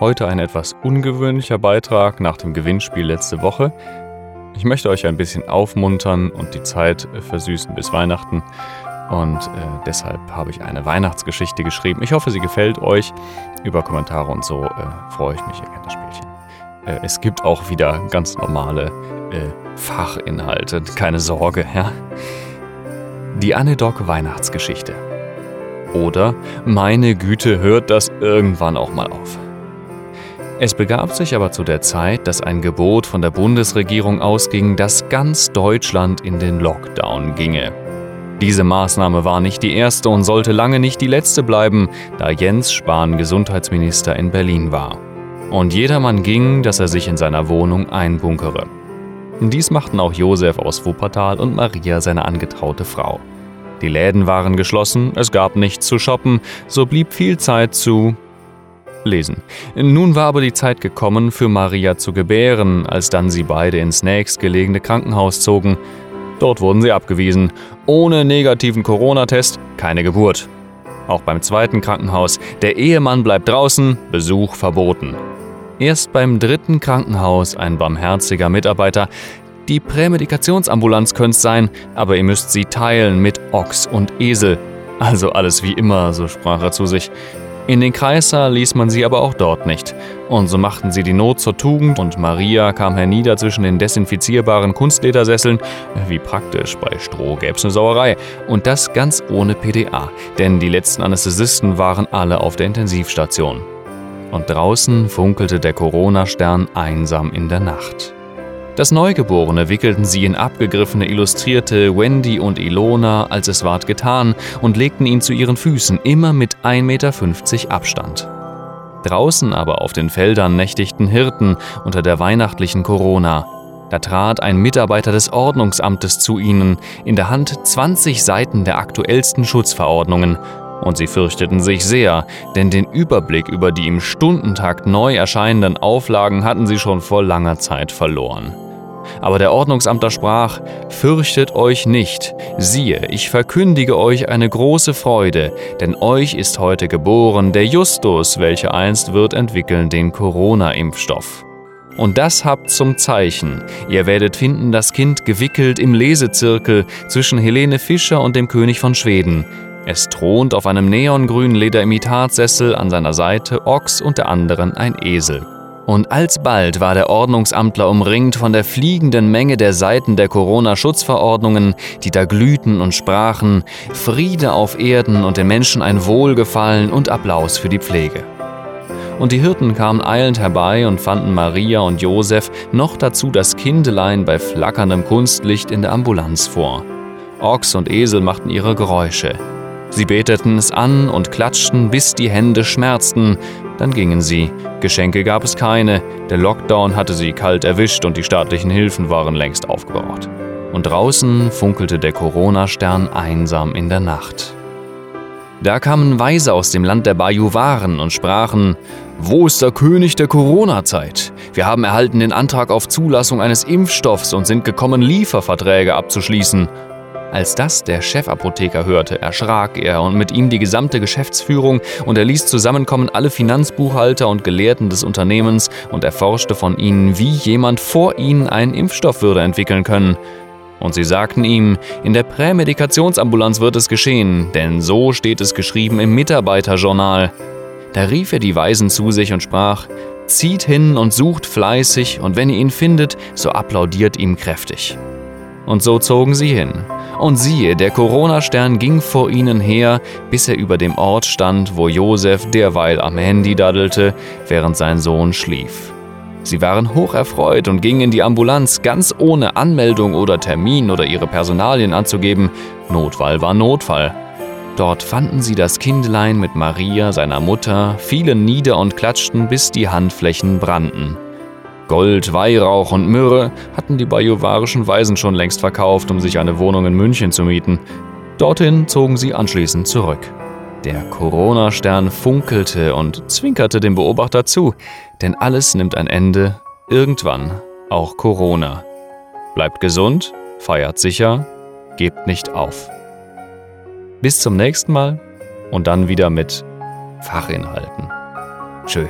Heute ein etwas ungewöhnlicher Beitrag nach dem Gewinnspiel letzte Woche. Ich möchte euch ein bisschen aufmuntern und die Zeit versüßen bis Weihnachten. Und äh, deshalb habe ich eine Weihnachtsgeschichte geschrieben. Ich hoffe, sie gefällt euch. Über Kommentare und so äh, freue ich mich. Ihr kennt das Spielchen. Äh, es gibt auch wieder ganz normale äh, Fachinhalte. Keine Sorge, ja. Die Anedok Weihnachtsgeschichte. Oder meine Güte, hört das irgendwann auch mal auf. Es begab sich aber zu der Zeit, dass ein Gebot von der Bundesregierung ausging, dass ganz Deutschland in den Lockdown ginge. Diese Maßnahme war nicht die erste und sollte lange nicht die letzte bleiben, da Jens Spahn Gesundheitsminister in Berlin war. Und jedermann ging, dass er sich in seiner Wohnung einbunkere. Dies machten auch Josef aus Wuppertal und Maria seine angetraute Frau. Die Läden waren geschlossen, es gab nichts zu shoppen, so blieb viel Zeit zu lesen. Nun war aber die Zeit gekommen, für Maria zu gebären, als dann sie beide ins nächstgelegene Krankenhaus zogen. Dort wurden sie abgewiesen. Ohne negativen Corona-Test keine Geburt. Auch beim zweiten Krankenhaus. Der Ehemann bleibt draußen, Besuch verboten. Erst beim dritten Krankenhaus ein barmherziger Mitarbeiter. Die Prämedikationsambulanz könnte sein, aber ihr müsst sie teilen mit Ochs und Esel. Also alles wie immer, so sprach er zu sich. In den Kreißsaal ließ man sie aber auch dort nicht. Und so machten sie die Not zur Tugend und Maria kam hernieder zwischen den desinfizierbaren Kunstledersesseln. Wie praktisch, bei Stroh gäb's eine Sauerei. Und das ganz ohne PDA, denn die letzten Anästhesisten waren alle auf der Intensivstation. Und draußen funkelte der Corona-Stern einsam in der Nacht. Das Neugeborene wickelten sie in abgegriffene Illustrierte Wendy und Ilona, als es ward getan, und legten ihn zu ihren Füßen, immer mit 1,50 Meter Abstand. Draußen aber auf den Feldern nächtigten Hirten unter der weihnachtlichen Corona. Da trat ein Mitarbeiter des Ordnungsamtes zu ihnen, in der Hand 20 Seiten der aktuellsten Schutzverordnungen, und sie fürchteten sich sehr, denn den Überblick über die im Stundentakt neu erscheinenden Auflagen hatten sie schon vor langer Zeit verloren. Aber der Ordnungsamter sprach, Fürchtet euch nicht, siehe, ich verkündige euch eine große Freude, denn euch ist heute geboren der Justus, welcher einst wird entwickeln den Corona-Impfstoff. Und das habt zum Zeichen. Ihr werdet finden das Kind gewickelt im Lesezirkel zwischen Helene Fischer und dem König von Schweden. Es thront auf einem neongrünen Lederimitatsessel an seiner Seite Ochs und der anderen ein Esel. Und alsbald war der Ordnungsamtler umringt von der fliegenden Menge der Seiten der Corona-Schutzverordnungen, die da glühten und sprachen Friede auf Erden und den Menschen ein Wohlgefallen und Applaus für die Pflege. Und die Hirten kamen eilend herbei und fanden Maria und Josef noch dazu das Kindelein bei flackerndem Kunstlicht in der Ambulanz vor. Ochs und Esel machten ihre Geräusche. Sie beteten es an und klatschten, bis die Hände schmerzten. Dann gingen sie. Geschenke gab es keine. Der Lockdown hatte sie kalt erwischt und die staatlichen Hilfen waren längst aufgebraucht. Und draußen funkelte der Corona-Stern einsam in der Nacht. Da kamen Weise aus dem Land der Bajuwaren und sprachen: Wo ist der König der Corona-Zeit? Wir haben erhalten den Antrag auf Zulassung eines Impfstoffs und sind gekommen, Lieferverträge abzuschließen. Als das der Chefapotheker hörte, erschrak er und mit ihm die gesamte Geschäftsführung und er ließ zusammenkommen alle Finanzbuchhalter und Gelehrten des Unternehmens und erforschte von ihnen, wie jemand vor ihnen einen Impfstoff würde entwickeln können. Und sie sagten ihm, in der Prämedikationsambulanz wird es geschehen, denn so steht es geschrieben im Mitarbeiterjournal. Da rief er die Weisen zu sich und sprach, Zieht hin und sucht fleißig, und wenn ihr ihn findet, so applaudiert ihm kräftig. Und so zogen sie hin. Und siehe, der Corona-Stern ging vor ihnen her, bis er über dem Ort stand, wo Josef derweil am Handy daddelte, während sein Sohn schlief. Sie waren hocherfreut und gingen in die Ambulanz, ganz ohne Anmeldung oder Termin oder ihre Personalien anzugeben. Notfall war Notfall. Dort fanden sie das Kindlein mit Maria, seiner Mutter, fielen nieder und klatschten, bis die Handflächen brannten. Gold, Weihrauch und Myrrhe hatten die bajuwarischen Weisen schon längst verkauft, um sich eine Wohnung in München zu mieten. Dorthin zogen sie anschließend zurück. Der Corona-Stern funkelte und zwinkerte dem Beobachter zu, denn alles nimmt ein Ende, irgendwann, auch Corona. Bleibt gesund, feiert sicher, gebt nicht auf. Bis zum nächsten Mal und dann wieder mit Fachinhalten. Tschö.